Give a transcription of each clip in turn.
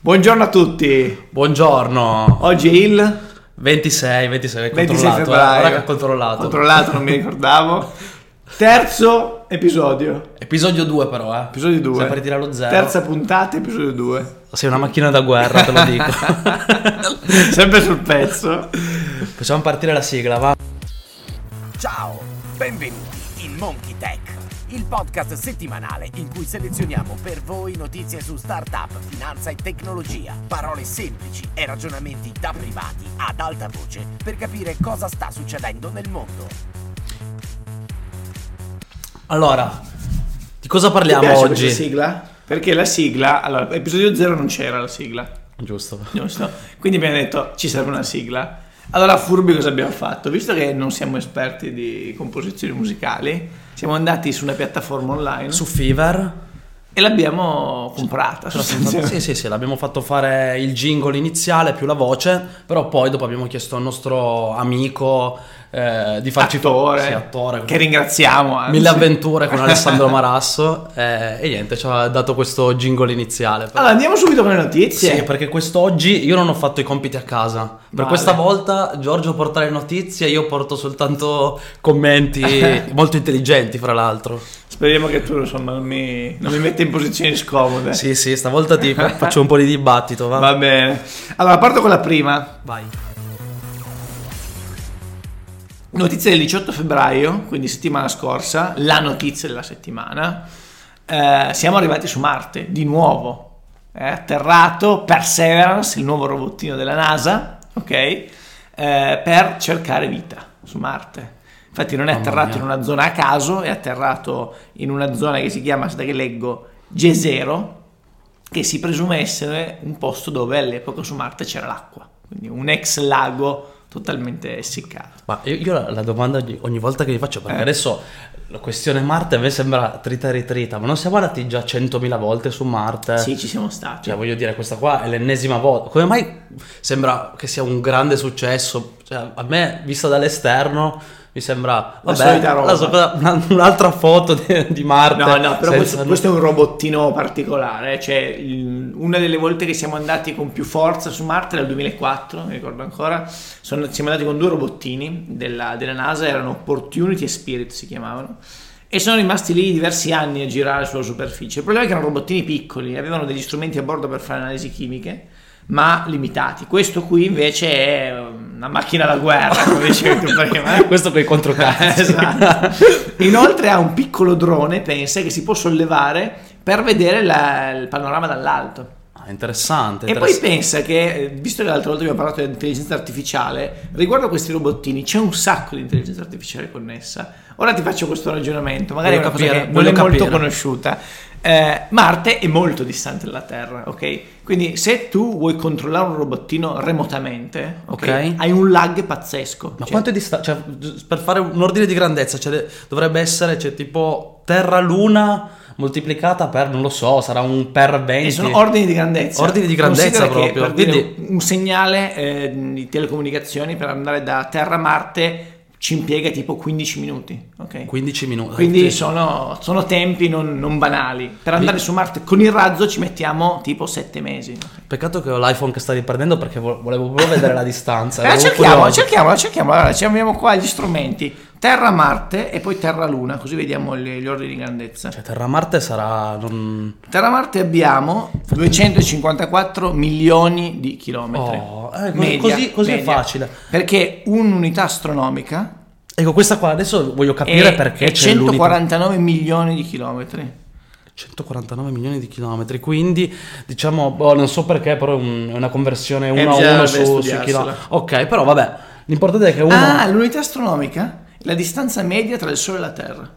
Buongiorno a tutti. Buongiorno. Oggi è il 26, 26, 26 controllato. eh. febbraio. Ora che ho controllato. Controllato, non mi ricordavo. Terzo episodio. Episodio 2 però, eh. Episodio 2. Siamo partiti dallo zero. Terza puntata, episodio 2. Sei una macchina da guerra, te lo dico. Sempre sul pezzo. Facciamo partire la sigla, va. Ciao, benvenuti in Monkey Tech, il podcast settimanale in cui selezioniamo per voi notizie su startup, finanza e tecnologia, parole semplici e ragionamenti da privati ad alta voce per capire cosa sta succedendo nel mondo. Allora, di cosa parliamo piace oggi? questa sigla? Perché la sigla, allora, episodio 0 non c'era la sigla, Giusto. giusto? Quindi abbiamo detto ci serve una sigla. Allora, furbi, cosa abbiamo fatto? Visto che non siamo esperti di composizioni musicali, siamo andati su una piattaforma online Su Fever. e l'abbiamo comprata. Sì, sì, sì, l'abbiamo fatto fare il jingle iniziale più la voce, però poi dopo abbiamo chiesto al nostro amico eh, di farci attore, Sì, attore. che ringraziamo. anzi. Mille avventure con Alessandro Marasso eh, e niente, ci ha dato questo jingle iniziale. Però- Allora, andiamo subito con le notizie. Sì, perché quest'oggi io non ho fatto i compiti a casa. Per Vale. questa volta Giorgio porta le notizie, io porto soltanto commenti molto intelligenti, fra l'altro. Speriamo che tu insomma, non, mi, non mi metta in posizioni scomode. Sì, sì, stavolta ti faccio un po' di dibattito, va? Va bene. Allora, parto con la prima. Vai. Notizia del 18 febbraio, quindi settimana scorsa, la notizia della settimana. Eh, siamo arrivati su Marte, di nuovo. È atterrato Perseverance, il nuovo robottino della NASA, ok? Eh, per cercare vita su Marte. Infatti non è atterrato in una zona a caso, è atterrato in una zona che si chiama, aspetta che leggo, G0, che si presume essere un posto dove all'epoca su Marte c'era l'acqua. Quindi un ex lago totalmente essiccato. Ma io, io la, la domanda ogni, ogni volta che gli faccio, perché Eh. adesso la questione Marte a me sembra trita e ritrita, ma non siamo andati già 100.000 volte su Marte? Sì, ci siamo stati. Cioè, voglio dire, questa qua è l'ennesima volta. Come mai sembra che sia un grande successo? Cioè, a me, vista dall'esterno, mi sembra. La Vabbè, solita roba. so- una- un'altra foto di, di Marte. No, no, però questo, questo è un robottino particolare. eh, Cioè, una delle volte che siamo andati con più forza su Marte il 2004, mi ricordo ancora. Sono- siamo andati con due robottini della, della NASA, erano Opportunity e Spirit si chiamavano. E sono rimasti lì diversi anni a girare sulla superficie. Il problema è che erano robottini piccoli, avevano degli strumenti a bordo per fare analisi chimiche, ma limitati. Questo qui invece è una macchina da guerra, come dicevi tu prima. eh. Questo con i controcazzi. Esatto. Inoltre ha un piccolo drone, pensa, che si può sollevare per vedere la- il panorama dall'alto. Ah, interessante. E poi pensa che, eh, visto che l'altra volta abbiamo parlato di intelligenza artificiale, riguardo a questi robottini c'è un sacco di intelligenza artificiale connessa. Ora ti faccio questo ragionamento, magari Voglio è una cosa capire, che non è molto capire. conosciuta. Eh, Marte è molto distante dalla Terra, ok? Quindi se tu vuoi controllare un robottino remotamente, ok? Ok. Hai un lag pazzesco. Ma Cioè, quanto è distante? Cioè, per fare un ordine di grandezza, cioè, dovrebbe essere cioè, tipo Terra-Luna moltiplicata per, non lo so, sarà un per 20. E sono ordini di grandezza. Ordini di grandezza Considera che, proprio, dire, quindi- un segnale eh, di telecomunicazioni per andare da Terra a Marte ci impiega tipo 15 minuti. ok? 15 minuti. Quindi Sì. sono, sono tempi non, non banali. Per andare su Marte con il razzo ci mettiamo tipo 7 mesi. ok? Peccato che ho l'iPhone che sta riprendendo perché vo- volevo proprio vedere la distanza. Eh, cerchiamo, curioso. cerchiamo, cerchiamo. Allora, ci abbiamo qua gli strumenti. Terra Marte e poi Terra Luna, così vediamo gli, gli ordini di grandezza. Cioè, Terra-Marte sarà... Non... Terra Marte abbiamo 254 milioni di chilometri. Oh, eh, Media, così, così è media. facile. Perché un'unità astronomica Ecco, questa qua adesso voglio capire è, perché è c'è l'unità- 149 milioni di chilometri. 149 milioni di chilometri, quindi diciamo, boh, non so perché, però è un- è una conversione 1 a bisognerebbe 1 su, su chilometri. Ok, però vabbè, l'importante è che uno... Ah, l'unità astronomica è la distanza media tra il Sole e la Terra.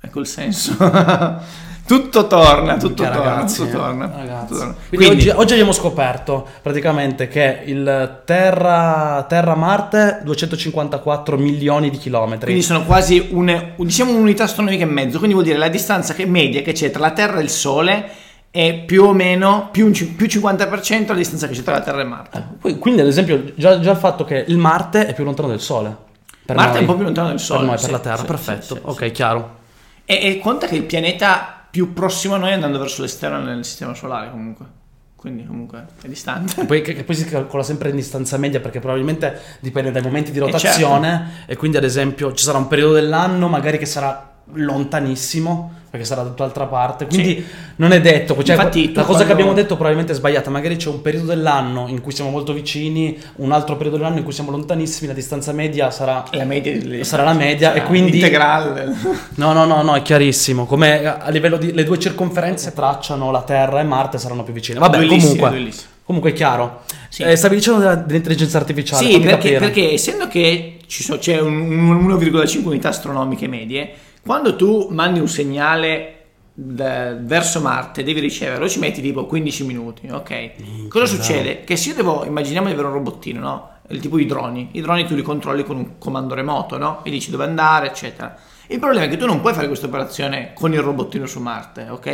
Ecco il senso. tutto torna, tutto torna, ragazzi, tutto torna. ragazzi. tutto torna. Quindi, Quindi, oggi, oggi abbiamo scoperto praticamente che il Terra, Terra-Marte 254 milioni di chilometri. quindi sono quasi un, diciamo un'unità astronomica e mezzo, quindi vuol dire la distanza che- media che c'è tra la Terra e il Sole è più o meno più, più 50% la distanza che c'è tra la Terra e Marte. Poi- Quindi, ad esempio, già, già il fatto che il Marte è più lontano del Sole. Per Marte noi. è un po' più lontano del Sole. Per noi, sì, per la Terra, sì, perfetto. sì, sì, ok, sì. chiaro. E, e conta che il pianeta più prossimo a noi è andando verso l'esterno nel sistema solare comunque. quindi comunque è distante. Poi, che, che poi si calcola sempre in distanza media perché probabilmente dipende dai momenti di certo. rotazione e, quindi ad esempio ci sarà un periodo dell'anno magari che sarà lontanissimo perché sarà da tutt'altra parte quindi Sì. non è detto cioè, Infatti, la cosa quando- che abbiamo detto probabilmente è sbagliata magari c'è un periodo dell'anno in cui siamo molto vicini un altro periodo dell'anno in cui siamo lontanissimi la distanza media sarà La media delle- sarà la media e sarà quindi integrale. No, no, no, no, è chiarissimo. Come a livello di le due circonferenze tracciano la Terra e Marte saranno più vicine. Vabbè, Duellissime, comunque. duellissime. Comunque è chiaro. Sì. Eh, stavi dicendo della- dell'intelligenza artificiale. Sì, perché, perché essendo che ci so- c'è un, un 1,5 unità astronomiche medie, quando tu mandi un segnale verso Marte, devi riceverlo, ci metti tipo 15 minuti, ok? Cosa bravo. succede? Che se io devo, immaginiamo di avere un robottino, no? Il tipo di droni, i droni tu li controlli con un comando remoto, no? E dici dove andare, eccetera. Il problema è che tu non puoi fare questa operazione con il robottino su Marte, ok?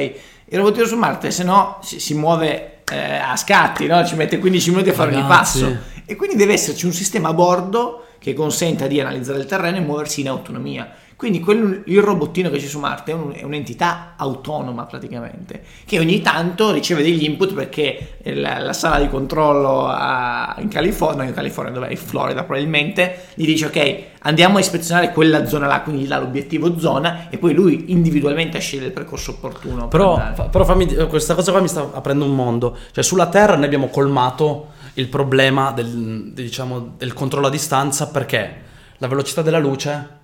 Il robottino su Marte, se no, si, si muove eh, a scatti, no? Ci mette 15 minuti a fare ogni passo. E quindi deve esserci un sistema a bordo che consenta di analizzare il terreno e muoversi in autonomia. Quindi quel- il robottino che c'è su Marte è, un- è un'entità autonoma praticamente, che ogni tanto riceve degli input perché la, la sala di controllo a- in California, in California dove è in Florida probabilmente, gli dice ok andiamo a ispezionare quella zona là, quindi gli dà l'obiettivo zona e poi lui individualmente sceglie il percorso opportuno. per Però, andare. fa- però fammi questa cosa qua mi sta aprendo un mondo. Cioè, sulla Terra noi abbiamo colmato il problema del, diciamo, del controllo a distanza perché la velocità della luce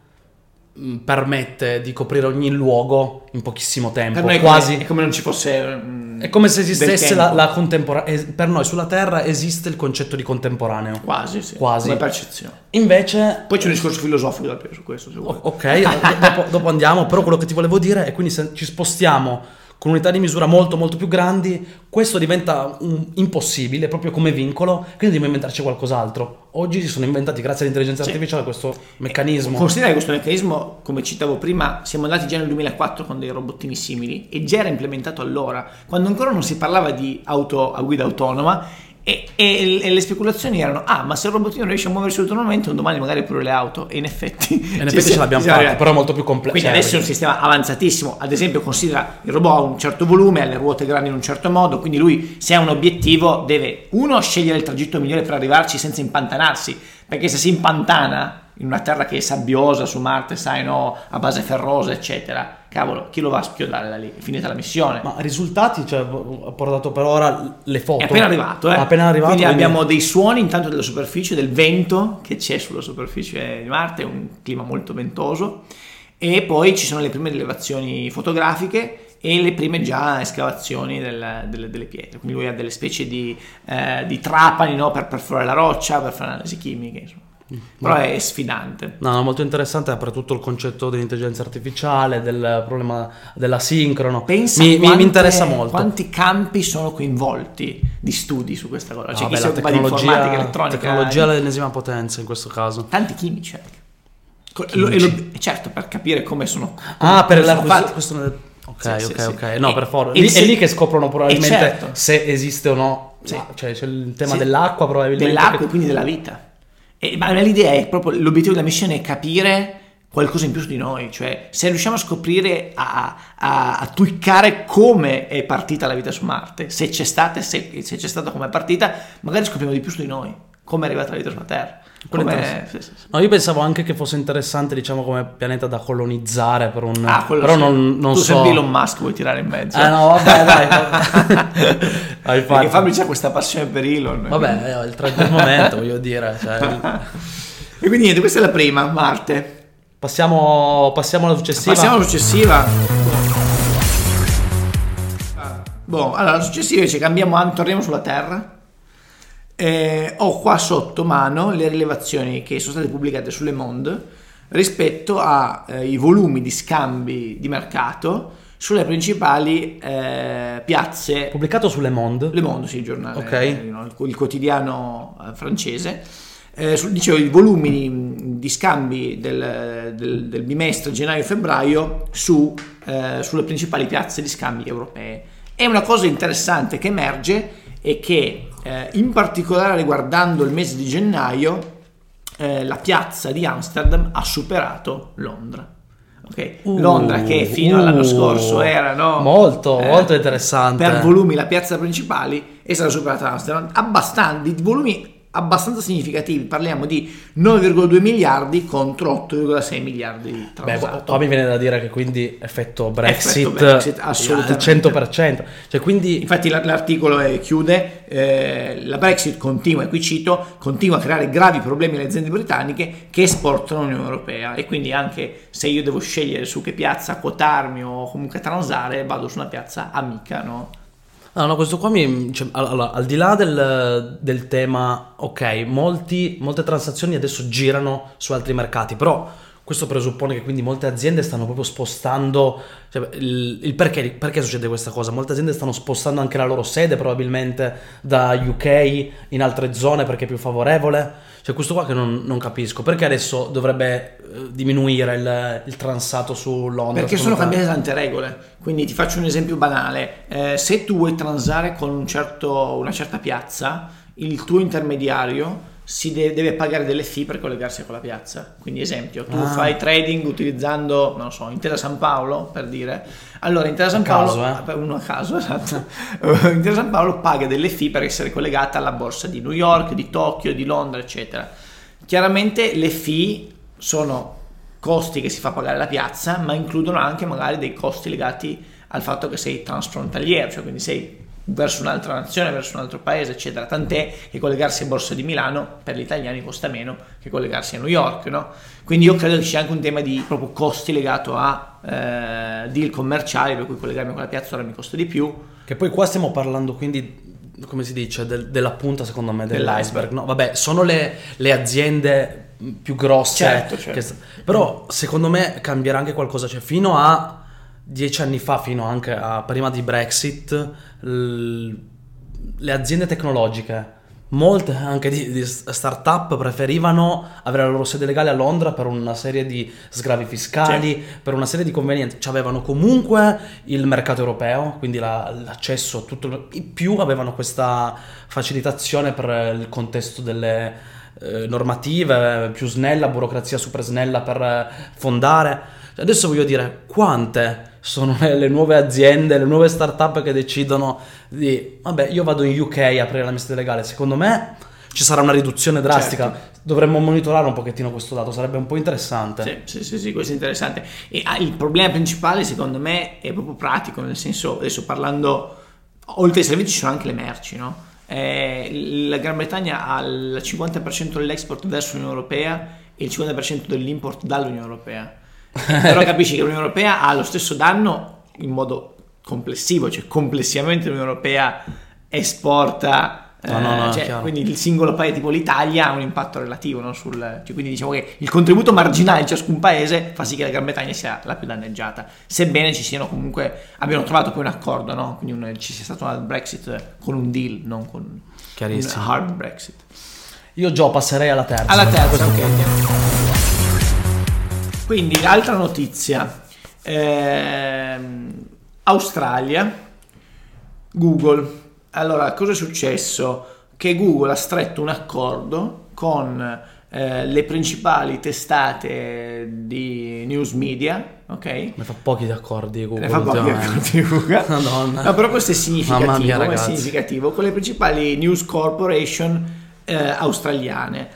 permette di coprire ogni luogo in pochissimo tempo. per noi è quasi. come, è come non ci fosse... mm, È come se esistesse la, la contemporanea. Per noi sulla Terra esiste il concetto di contemporaneo. Quasi, sì. Quasi. Come percezione. Invece. Poi c'è un discorso filosofico da aprire su questo, se vuoi. Ok, dopo, dopo andiamo. Però quello che ti volevo dire è quindi se ci spostiamo con unità di misura molto molto più grandi, questo diventa un- impossibile proprio come vincolo, quindi dobbiamo inventarci qualcos'altro. Oggi si sono inventati, grazie all'intelligenza Sì. artificiale, questo meccanismo. Considera che questo meccanismo, come citavo prima, siamo andati già nel 2004 con dei robottini simili e già era implementato allora, quando ancora non si parlava di auto a guida autonoma e, e- e le speculazioni erano, ah ma se il robottino riesce a muoversi autonomamente un domani magari pure le auto. E in effetti... in effetti ce l'abbiamo fatta, però molto più complesso. Quindi adesso è un sistema avanzatissimo, ad esempio considera il robot ha un certo volume, ha le ruote grandi in un certo modo, quindi lui se ha un obiettivo deve uno scegliere il tragitto migliore per arrivarci senza impantanarsi, perché se si impantana in una terra che è sabbiosa su Marte, sai no, a base ferrosa eccetera, cavolo, chi lo va a schiodare da lì? È finita la missione. Ma risultati, cioè, ho portato per ora le foto. È appena arrivato, eh. Appena arrivato. Quindi, quindi- abbiamo dei suoni intanto della superficie, del vento che c'è sulla superficie di Marte, un clima molto ventoso. E poi ci sono le prime rilevazioni fotografiche e le prime già escavazioni del- delle, delle pietre. Quindi lui ha delle specie di, eh, di trapani no, per perforare la roccia, per fare analisi chimiche. insomma. Però è sfidante. No, no, molto interessante apre tutto il concetto dell'intelligenza artificiale, del problema della sincrono. Pensa mi, quante- mi interessa molto. Quanti campi sono coinvolti di studi su questa cosa? C'è Ah, chi beh, la tecnologia, elettronica, tecnologia all'ennesima potenza in questo caso. tanti chimici anche. Co- Chimici. lo- lo- certo, per capire come sono. Ah, per come la sono questo- è- Ok, Sì, sì, ok, sì. ok. No, E- per forza. Lì- se- è lì che scoprono probabilmente certo. se esiste o no. Sì. Ah, Cioè, c'è il tema Sì. dell'acqua probabilmente. Dell'acqua e quindi della vita. E- ma l'idea è proprio l'obiettivo della missione è capire qualcosa in più su di noi, cioè se riusciamo a scoprire, a, a, a twiccare come è partita la vita su Marte, se c'è stata, e se, se c'è stata come è partita, magari scopriamo di più su di noi, come è arrivata la vita sulla Terra. Come-. No, io pensavo anche che fosse interessante, diciamo, come pianeta da colonizzare per un... Ah, però sì. non, non tu so... sei Elon Musk, vuoi tirare in mezzo? Eh no, vabbè, dai. Hai Perché fatto. Fabio c'ha questa passione per Elon. Vabbè, è il del momento, voglio dire. cioè, E quindi niente, questa è la prima, Marte. passiamo, passiamo alla successiva. Passiamo alla successiva. Boh, allora la successiva invece cambiamo torniamo sulla Terra. Eh, ho qua sotto mano le rilevazioni che sono state pubblicate sulle Monde rispetto ai volumi di scambi di mercato sulle principali eh, piazze Pubblicato su Le Monde. Le Monde, sì, il giornale, Ok. eh, no, il, quotidiano eh, francese. Eh, sul- dicevo, i volumi di scambi del, del- del bimestre gennaio-febbraio su, eh, sulle principali piazze di scambi europee. E una cosa interessante che emerge è che, eh, in particolare riguardando il mese di gennaio, eh, la piazza di Amsterdam ha superato Londra. ok? Uh, Londra che fino uh, all'anno scorso era no, molto, molto interessante. per volumi la piazza principali è stata superata da Amsterdam abbastanza di volumi abbastanza significativi parliamo di 9,2 miliardi contro 8,6 miliardi di Beh, transato qua mi viene da dire che quindi effetto Brexit, Effetto Brexit, al assolutamente. 100%. Cioè, quindi Infatti la- l'articolo eh, chiude, eh, la Brexit continua, e qui cito, continua a creare gravi problemi alle aziende britanniche che esportano all'Unione Europea e quindi anche se io devo scegliere su che piazza quotarmi o comunque transare, vado su una piazza amica, no? No, no, questo qua mi... cioè, allora, al di là del, del tema, ok, molti, molte transazioni adesso girano su altri mercati, però questo presuppone che quindi molte aziende stanno proprio spostando, cioè, il, il perché, perché succede questa cosa? Molte aziende stanno spostando anche la loro sede probabilmente da UK in altre zone perché è più favorevole. Cioè questo qua che non, non capisco, perché adesso dovrebbe eh, diminuire il, il transato su Londra? Perché sono cambiate tante regole. Quindi ti faccio un esempio banale. Eh, se tu vuoi transare con un certo- una certa piazza, il tuo intermediario si de- deve pagare delle fee per collegarsi a quella piazza. Quindi esempio, tu Ah. fai trading utilizzando, non lo so, Intesa San Paolo, per dire. Allora, Intesa San A caso, Paolo, eh. uno a caso, esatto. Intesa San Paolo paga delle fee per essere collegata alla borsa di New York, di Tokyo, di Londra, eccetera. Chiaramente le fee sono costi che si fa pagare la piazza, ma includono anche magari dei costi legati al fatto che sei transfrontaliero, cioè quindi sei verso un'altra nazione, verso un altro paese, eccetera. Tant'è che collegarsi a Borsa di Milano per gli italiani costa meno che collegarsi a New York, no? Quindi io credo che ci sia anche un tema di proprio costi legato a eh, deal commerciali, per cui collegarmi con la piazza ora mi costa di più. Che poi qua stiamo parlando quindi, come si dice, del- della punta secondo me dell'iceberg. No, vabbè, sono le, le aziende più grosse. Certo, certo. che- però secondo me cambierà anche qualcosa. Cioè fino a dieci anni fa, fino anche a prima di Brexit, le aziende tecnologiche, molte anche di, di start-up preferivano avere la loro sede legale a Londra per una serie di sgravi fiscali, per una serie di convenienze. Cioè avevano comunque il mercato europeo, quindi la- l'accesso a tutto. In più avevano questa facilitazione per il contesto delle eh, normative, più snella, burocrazia super snella per fondare. Adesso voglio dire, quante sono le, nuove aziende, le nuove start-up che decidono di, vabbè, io vado in UK a aprire la mia sede legale. Secondo me ci sarà una riduzione drastica. Certo. Dovremmo monitorare un pochettino questo dato, sarebbe un po' interessante. Sì, sì, sì, sì, questo è interessante. E ah, il problema principale, secondo me, è proprio pratico, nel senso, adesso parlando, oltre ai servizi ci sono anche le merci, no? Eh, la Gran Bretagna ha il 50% dell'export verso l'Unione Europea e il 50% dell'import dall'Unione Europea. Però capisci che l'Unione Europea ha lo stesso danno in modo complessivo, cioè complessivamente l'Unione Europea esporta No, no, no, eh, cioè, chiaro. quindi il singolo paese tipo l'Italia ha un impatto relativo, no? Sul, cioè, quindi diciamo che il contributo marginale di ciascun paese fa sì che la Gran Bretagna sia la più danneggiata, sebbene ci siano comunque, abbiano trovato poi un accordo, no? quindi un- ci sia stato un Brexit con un deal, non con un hard Brexit. Io Gio passerei alla terza. Alla terza, ok. punto. Quindi l'altra notizia, ehm, Australia, Google. Allora, cosa è successo? Che Google ha stretto un accordo con eh, le principali testate di news media, ok? Ne fa pochi accordi Google Ne fa pochi accordi Google. Madonna. No, però questo è significativo, mia, è significativo, con le principali news corporation eh, australiane.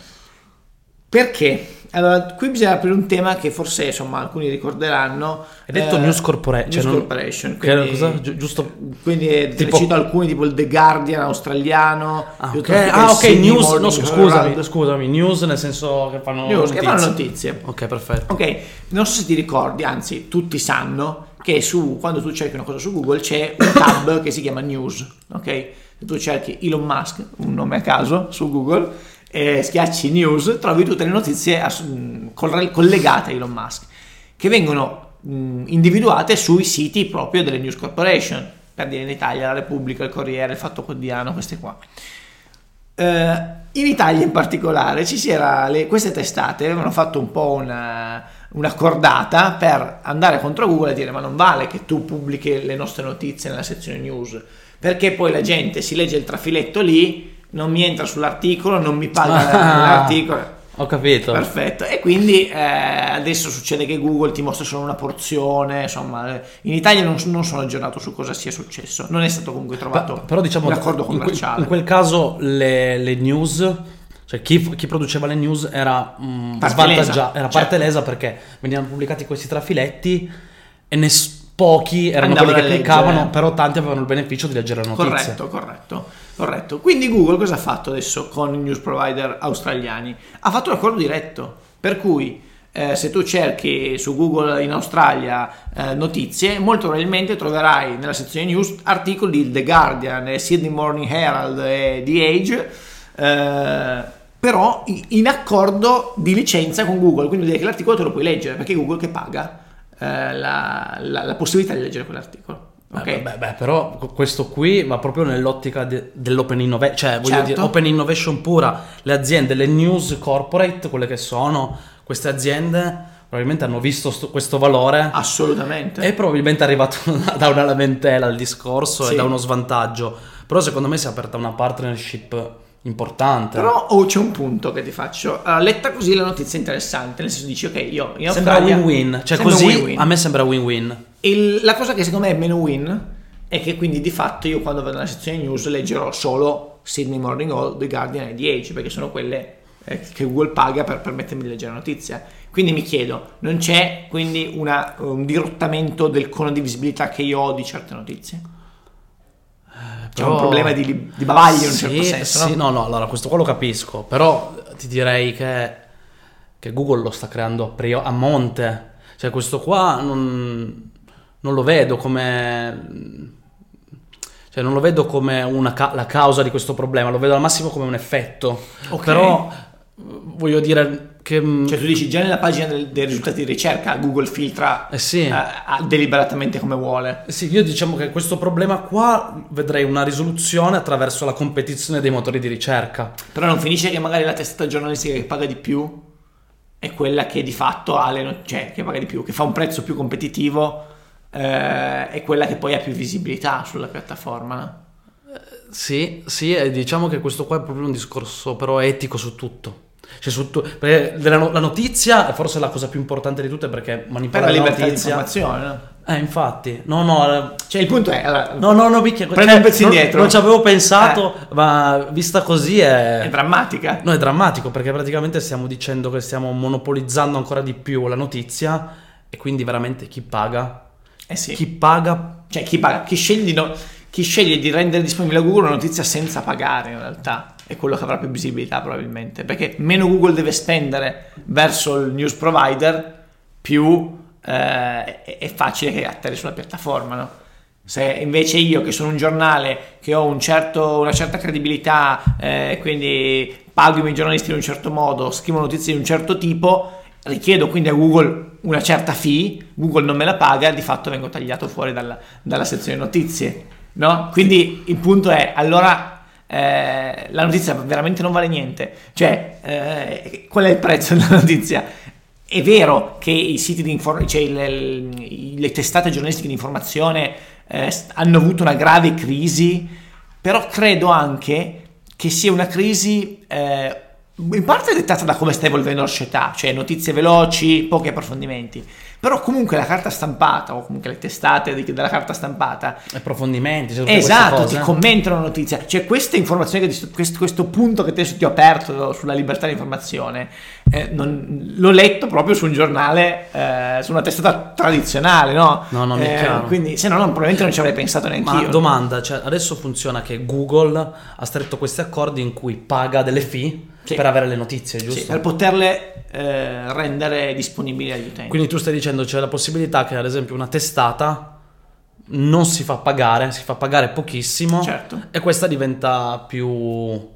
Perché? Allora, qui bisogna aprire un tema che forse insomma alcuni ricorderanno. Hai detto Eh, News Corporation, News non- Corporation. che quindi- cosa? Gi- giusto- Quindi eh, tipo- cito alcuni, tipo il The Guardian australiano. Ah, ok, che Ah, il ok, Sydney news, no, scusami, scusami, news nel senso che fanno News, che notizie. fanno notizie. Ok, perfetto. Ok, non so se ti ricordi, anzi tutti sanno che su, quando tu cerchi una cosa su Google c'è un tab che si chiama News, ok? Tu cerchi Elon Musk, un nome a caso, su Google, e schiacci News, trovi tutte le notizie ass- corre- collegate a Elon Musk, che vengono mh, individuate sui siti proprio delle News Corporation, per dire in Italia la Repubblica, il Corriere, il Fatto Quotidiano, queste qua. Eh, in Italia in particolare ci si era le- queste testate avevano fatto un po' una, una cordata per andare contro Google e dire ma non vale che tu pubblichi le nostre notizie nella sezione news perché poi la gente si legge il trafiletto lì non mi entra sull'articolo non mi paga Ah. l'articolo Ho capito. Perfetto. E quindi eh, adesso succede che Google ti mostra solo una porzione. Insomma, eh, in Italia non, non sono aggiornato su cosa sia successo. Non è stato comunque trovato Pa- però diciamo un accordo in commerciale. in quel caso le, le news cioè chi, chi produceva le news era mm, Parte svantaggia- lesa, era parte certo. lesa perché venivano pubblicati questi trafiletti e ness- pochi erano Andavano quelli che cliccavano però tanti avevano il beneficio di leggere la notizia Corretto, corretto, corretto. Quindi Google cosa ha fatto adesso con i news provider australiani? Ha fatto un accordo diretto, per cui eh, se tu cerchi su Google in Australia eh, notizie, molto probabilmente troverai nella sezione news articoli di The Guardian, eh, Sydney Morning Herald e The Age, eh, però in- in accordo di licenza con Google, quindi vuol dire che l'articolo te lo puoi leggere, perché è Google che paga eh, la, la- la possibilità di leggere quell'articolo. Eh, beh, beh, però questo qui va proprio nell'ottica de- dell'open innovation, cioè voglio Certo. dire open innovation pura. Le aziende, le news corporate, quelle che sono, queste aziende probabilmente hanno visto sto- questo valore Assolutamente. e probabilmente è arrivato da una lamentela il discorso Sì. e da uno svantaggio. Però secondo me si è aperta una partnership importante. Però oh, c'è un punto che ti faccio. Allora, letta così la notizia è interessante, nel senso dici ok, io in sembra Australia win-win, cioè sembra così win-win. a me sembra win-win. Il- la cosa che secondo me è meno win è che quindi di fatto io quando vado nella sezione news leggerò solo Sydney Morning Hall, The Guardian e The Age perché sono quelle eh, che Google paga per permettermi di leggere la notizia. Quindi mi chiedo, non c'è quindi una- un dirottamento del cono di visibilità che io ho di certe notizie? C'è un problema di, di bavaglio in un Sì, certo senso, sì, no? no, no, allora questo qua lo capisco, però ti direi che, che Google lo sta creando a, prio- a monte, cioè questo qua non, non lo vedo come... Cioè non lo vedo come una ca- la causa di questo problema, lo vedo al massimo come un effetto. Ok. Però voglio dire che... mm, Cioè tu dici già nella pagina del- dei risultati di ricerca Google filtra Eh sì. eh, ah, deliberatamente come vuole. Sì, io diciamo che questo problema qua vedrei una risoluzione attraverso la competizione dei motori di ricerca. Però non finisce che magari la testata giornalistica che paga di più è quella che di fatto ha le cioè che paga di più, che fa un prezzo più competitivo, eh, è quella che poi ha più visibilità sulla piattaforma. no? Sì, sì, diciamo che questo qua è proprio un discorso però etico su tutto. Cioè, della no- la notizia è forse la cosa più importante di tutte perché Per manipolare la la notizia. informazione. no? Eh, infatti. No, no, eh, Cioè il punto è, allora, no, no, no, picchia. Prendi un pezzo non, indietro. Non ci avevo pensato, ma vista così è... è drammatica. No, è drammatico perché praticamente stiamo dicendo che stiamo monopolizzando ancora di più la notizia e quindi veramente chi paga? Eh sì. Chi paga Cioè chi paga, chi sceglie di no- chi sceglie di rendere disponibile a Google una notizia senza pagare in realtà è quello che avrà più visibilità probabilmente perché meno Google deve spendere verso il news provider più eh, è, facile che atteri sulla piattaforma no? se invece io che sono un giornale che ho un certo- una certa credibilità eh, quindi pago i miei giornalisti in un certo modo scrivo notizie di un certo tipo richiedo quindi a Google una certa fee, Google non me la paga, di fatto vengo tagliato fuori dalla, dalla sezione notizie, no? Quindi il punto è, allora eh, la notizia veramente non vale niente, cioè eh, qual è il prezzo della notizia? È vero che i siti di informazione, cioè il- le testate giornalistiche di informazione eh, hanno avuto una grave crisi, però credo anche che sia una crisi eh, in parte dettata da come sta evolvendo la società, cioè notizie veloci, pochi approfondimenti, però comunque la carta stampata o comunque le testate della carta stampata approfondimenti? cioè Esatto, ti commentano la notizia. Cioè, queste informazioni, che ti- questo, questo punto che ti ho aperto sulla libertà di informazione, eh, non- l'ho letto proprio su un giornale, eh, su una testata tradizionale, no? No, no, mi Eh, chiaro. Quindi, se no, non- probabilmente non ci avrei pensato neanche Ma io. domanda, cioè adesso funziona che Google ha stretto questi accordi in cui paga delle fee Sì. per avere le notizie, Sì, giusto? per poterle eh, rendere disponibili agli utenti. Quindi tu stai dicendo c'è la possibilità che ad esempio una testata non si fa pagare, si fa pagare pochissimo Certo. e questa diventa più...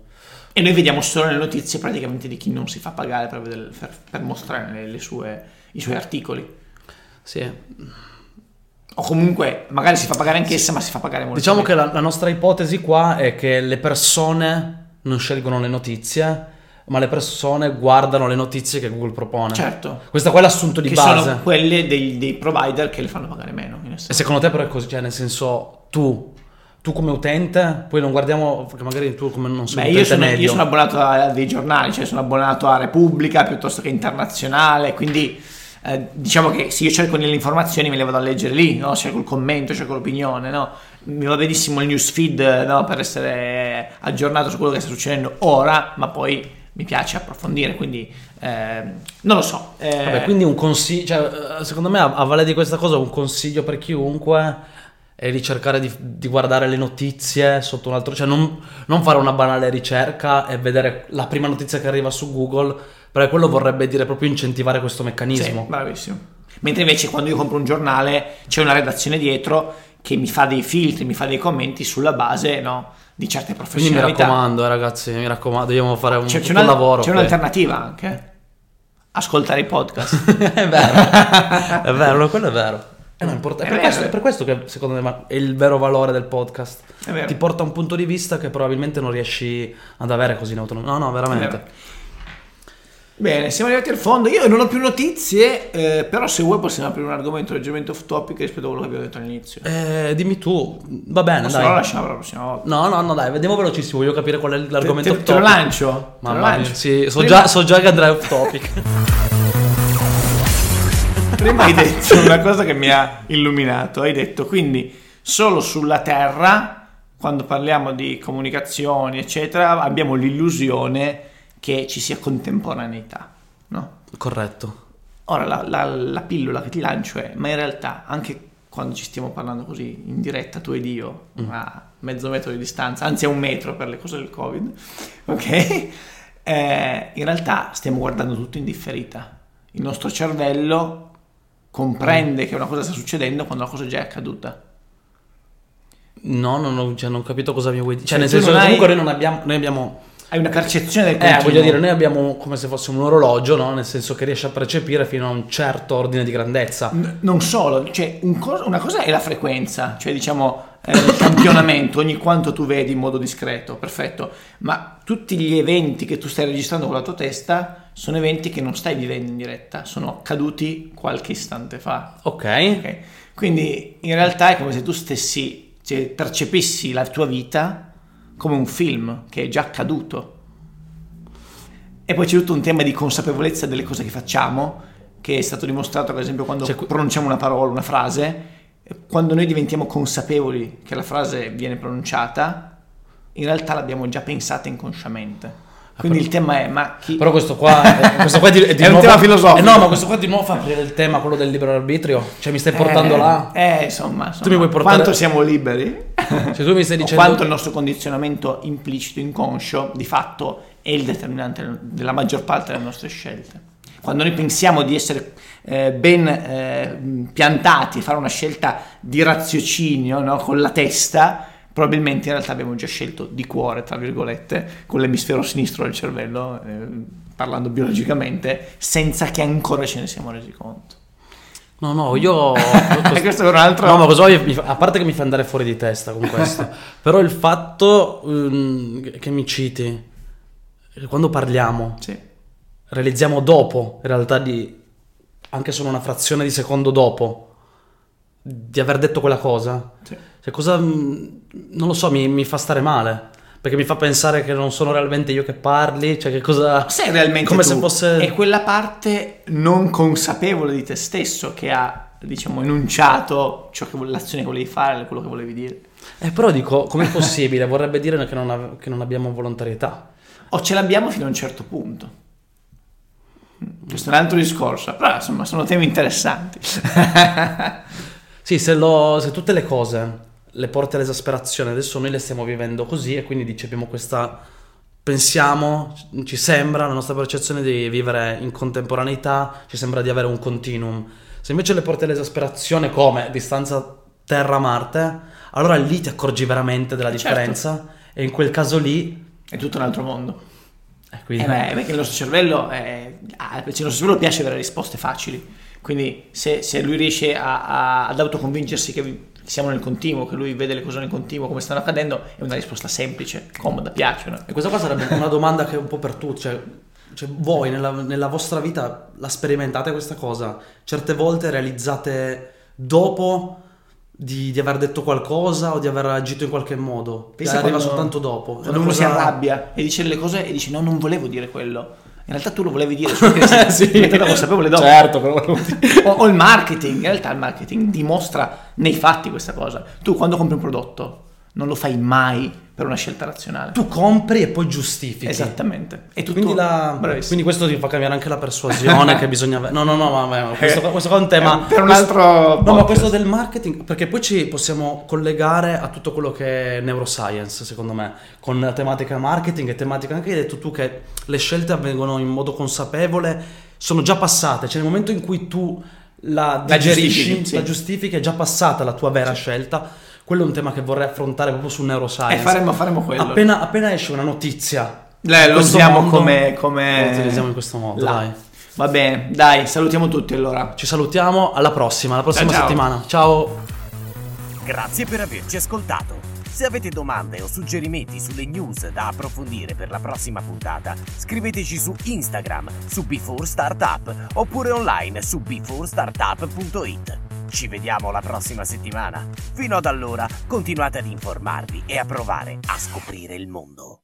E noi vediamo solo le notizie praticamente di chi non si fa pagare per, vedere- per- per mostrare le- le sue- i suoi articoli. Sì. O comunque, magari si fa pagare anch'essa, ma si fa pagare molto. Diciamo meno. che la, la nostra ipotesi qua è che le persone non scelgono le notizie, ma le persone guardano le notizie che Google propone. Certo. Questo qua è l'assunto di che base. sono quelle dei, dei provider che le fanno pagare meno. E secondo te però è così, cioè nel senso tu, tu come utente, poi non guardiamo, perché magari tu come non sei Beh, io utente sono, medio. io sono abbonato a dei giornali, cioè sono abbonato a Repubblica piuttosto che Internazionale, quindi eh, diciamo che se io cerco nelle informazioni me le vado a leggere lì, no? cerco il commento, cerco l'opinione, no? mi va benissimo il newsfeed no? per essere aggiornato su quello che sta succedendo ora, ma poi mi piace approfondire, quindi eh, non lo so. eh, Vabbè, quindi un consiglio, cioè, eh, secondo me a, a valle di questa cosa un consiglio per chiunque è di cercare di, di guardare le notizie sotto un altro, cioè non, non fare una banale ricerca e vedere la prima notizia che arriva su Google, perché quello vorrebbe dire proprio incentivare questo Sì, meccanismo. bravissimo. Mentre invece quando io compro un giornale c'è una redazione dietro che mi fa dei filtri, mi fa dei commenti sulla base no, di certe Quindi mi professionalità. raccomando, eh, ragazzi, mi raccomando, dobbiamo fare un, C'è, c'è tutto una- un lavoro. c'è qui. un'alternativa anche. Ascoltare i podcast. è vero, è vero, quello è vero. Eh, no, è, per vero, questo, è per questo che secondo me è il vero valore del podcast. Ti porta un punto di vista che probabilmente non riesci ad avere così in autonomia. No, no, veramente. Bene, siamo arrivati al fondo. Io non ho più notizie, eh, però se vuoi possiamo aprire un argomento leggermente off topic rispetto a quello che abbiamo detto all'inizio. Eh, dimmi tu, va bene, O se dai. no lasciamo per la prossima volta. No, no, no, dai, vediamo velocissimo. Voglio capire qual è l'argomento te, te, te lo lancio? Te lo mia, lancio. sì, so Prima- già, so già che andrai off topic. Prima hai detto una cosa che mi ha illuminato. Hai detto quindi solo sulla Terra, quando parliamo di comunicazioni, eccetera, abbiamo l'illusione che ci sia contemporaneità. No? Corretto. Ora la, la- la pillola che ti lancio è, ma in realtà anche quando ci stiamo parlando così in diretta tu ed io a mezzo metro di distanza, anzi a un metro per le cose del Covid, ok? Eh, in realtà stiamo guardando tutto in differita. Il nostro cervello comprende che una cosa sta succedendo quando la cosa già è accaduta. No, non ho, cioè, non ho capito cosa mi vuoi dire. Cioè, Cioè, nel senso hai- comunque noi non abbiamo, noi abbiamo Hai una percezione del Eh, continuo. voglio dire, noi abbiamo come se fosse un orologio, no? Nel senso che riesce a percepire fino a un certo ordine di grandezza. N- non solo, cioè un co- una cosa è la frequenza, cioè diciamo eh, il campionamento, ogni quanto tu vedi in modo discreto, perfetto, ma tutti gli eventi che tu stai registrando con la tua testa sono eventi che non stai vivendo in diretta, sono accaduti qualche istante fa. Ok. ok? Quindi in realtà è come se tu stessi, cioè, percepissi la tua vita come un film che è già accaduto. E poi c'è tutto un tema di consapevolezza delle cose che facciamo, che è stato dimostrato, ad esempio, quando Cioè, pronunciamo una parola, una frase, quando noi diventiamo consapevoli che la frase viene pronunciata, in realtà l'abbiamo già pensata inconsciamente. Quindi il tema è, ma chi... Però questo qua, eh, questo qua è, di, è di È un nuovo- tema filosofico. Eh no, ma questo qua di nuovo fa aprire il tema, quello del libero arbitrio. Cioè, mi stai portando eh, là. Eh, insomma, insomma, mi vuoi portare- quanto siamo liberi? Cioè, tu mi stai dicendo. quanto il nostro condizionamento implicito, inconscio, di fatto è il determinante della maggior parte delle nostre scelte. Quando noi pensiamo di essere eh, ben eh, piantati, fare una scelta di raziocinio no, con la testa, probabilmente in realtà abbiamo già scelto di cuore, tra virgolette, con l'emisfero sinistro del cervello, eh, parlando biologicamente, senza che ancora ce ne siamo resi conto. No, no, io. Questo è un altro... No, ma cosa fa- a parte che mi fa andare fuori di testa con questo, però il fatto mm, che mi citi, quando parliamo, Sì. realizziamo dopo, in realtà di anche solo una frazione di secondo dopo, di aver detto quella cosa. Sì. Cioè, cosa. mm, Non lo so, mi, mi fa stare male. Perché mi fa pensare che non sono realmente io che parli, cioè che cosa... Sei realmente Come tu. se fosse... È quella parte non consapevole di te stesso che ha, diciamo, enunciato ciò che, l'azione che volevi fare, quello che volevi dire. Eh, però dico, com'è possibile? Vorrebbe dire che non, ave- che non abbiamo volontarietà. O ce l'abbiamo fino a un certo punto. Questo è un altro discorso, però insomma sono temi interessanti. Sì, se, lo- se tutte le cose le porti all'esasperazione, adesso noi le stiamo vivendo così e quindi dici abbiamo questa... Pensiamo, ci sembra, la nostra percezione di vivere in contemporaneità, ci sembra di avere un continuum. Se invece le porti all'esasperazione come distanza Terra-Marte, allora lì ti accorgi veramente della Eh, certo. differenza e in quel caso lì... È tutto un altro mondo. eh, quindi- Eh beh, perché il nostro cervello, è, ah, il nostro cervello piace avere risposte facili. Quindi se, se lui riesce a- a- ad autoconvincersi che siamo nel continuo, che lui vede le cose nel continuo come stanno accadendo, è una risposta semplice, comoda, piacciono. E questa qua sarebbe una domanda che è un po' per tutti, cioè, cioè, voi nella, nella vostra vita la sperimentate questa cosa? Certe volte realizzate dopo di, di aver detto qualcosa o di aver agito in qualche modo. Pensa arriva quando- soltanto dopo. Quando uno si arrabbia e dice delle cose e dice no, non volevo dire quello. In realtà tu lo volevi dire, che sei Sì. diventato consapevole dopo. Certo, però o, o il marketing, in realtà il marketing dimostra nei fatti questa cosa. Tu quando compri un prodotto non lo fai mai per una scelta razionale. Tu compri e poi giustifichi. Esattamente. E tutto... Quindi, la- quindi questo ti fa cambiare anche la persuasione che bisogna avere. No, no, no, ma, ma questo, qua- questo qua è un tema. Per un altro No, ma questo del marketing, perché poi ci possiamo collegare a tutto quello che è neuroscience, secondo me, con la tematica marketing e tematica anche hai detto tu che le scelte avvengono in modo consapevole, sono già passate, cioè nel momento in cui tu la La digerisci, giustifichi, sì. la giustifichi, è già passata la tua vera scelta. Quello è un tema che vorrei affrontare proprio sul neuroscience. E faremo, faremo quello. Appena, appena esce una notizia, Eh, lo usiamo mondo, come, come... lo utilizziamo in questo modo, là. dai. Va bene, dai, salutiamo tutti allora. Ci salutiamo, alla prossima, alla prossima Ciao, ciao. settimana. Ciao. Grazie per averci ascoltato. Se avete domande o suggerimenti sulle news da approfondire per la prossima puntata, scriveteci su Instagram su Before Startup oppure online su beforestartup.it. Ci vediamo la prossima settimana. Fino ad allora, continuate ad informarvi e a provare a scoprire il mondo.